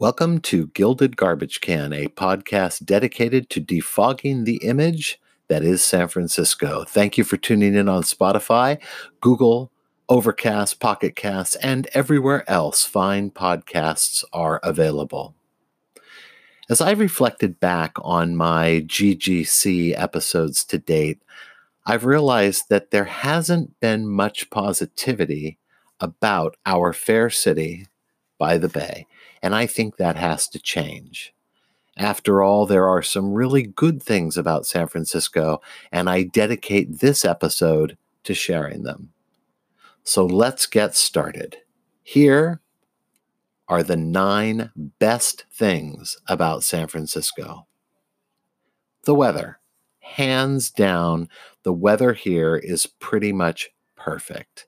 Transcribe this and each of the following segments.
Welcome to Gilded Garbage Can, a podcast dedicated to defogging the image that is San Francisco. Thank you for tuning in on Spotify, Google, Overcast, Pocket Casts, and everywhere else fine podcasts are available. As I reflected back on my GGC episodes to date, I've realized that there hasn't been much positivity about our fair city by the Bay. And I think that has to change. After all, there are some really good things about San Francisco, and I dedicate this episode to sharing them. So let's get started. Here are the nine best things about San Francisco. The weather. Hands down, the weather here is pretty much perfect.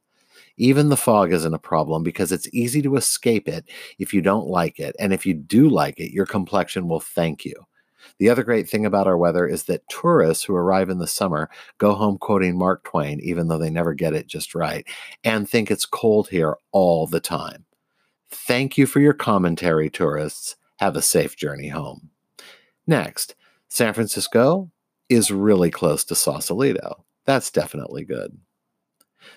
Even the fog isn't a problem because it's easy to escape it if you don't like it. And if you do like it, your complexion will thank you. The other great thing about our weather is that tourists who arrive in the summer go home quoting Mark Twain, even though they never get it just right, and think it's cold here all the time. Thank you for your commentary, tourists. Have a safe journey home. Next, San Francisco is really close to Sausalito. That's definitely good.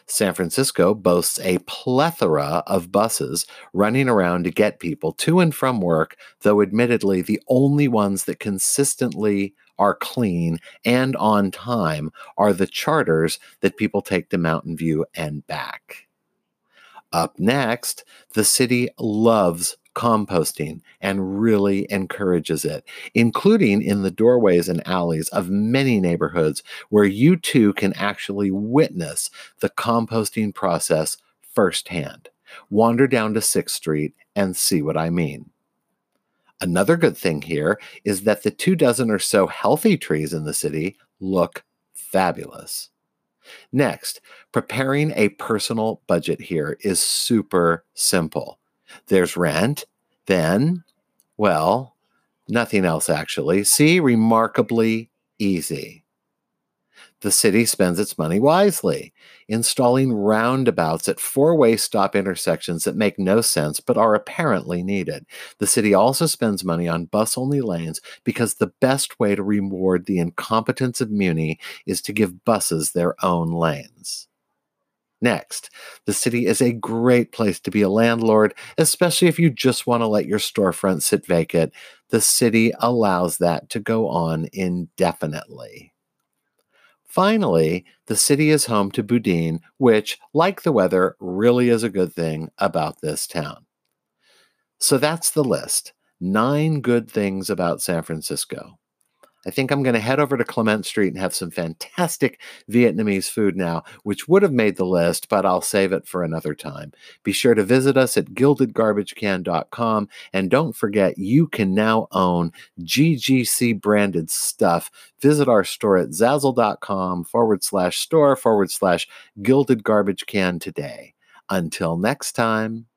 San Francisco boasts a plethora of buses running around to get people to and from work, though admittedly, the only ones that consistently are clean and on time are the charters that people take to Mountain View and back. Up next, the city loves composting and really encourages it, including in the doorways and alleys of many neighborhoods where you too can actually witness the composting process firsthand. Wander down to 6th Street and see what I mean. Another good thing here is that the two dozen or so healthy trees in the city look fabulous. Next, preparing a personal budget here is super simple. There's rent. Then, well, nothing else actually. See, remarkably easy. The city spends its money wisely, installing roundabouts at four way stop intersections that make no sense but are apparently needed. The city also spends money on bus only lanes because the best way to reward the incompetence of Muni is to give buses their own lanes. Next, the city is a great place to be a landlord, especially if you just want to let your storefront sit vacant. The city allows that to go on indefinitely. Finally, the city is home to Boudin, which, like the weather, really is a good thing about this town. So that's the list. Nine good things about San Francisco. I think I'm going to head over to Clement Street and have some fantastic Vietnamese food now, which would have made the list, but I'll save it for another time. Be sure to visit us at gildedgarbagecan.com and don't forget you can now own GGC branded stuff. Visit our store at zazzle.com forward slash store forward slash gilded garbage can today. Until next time.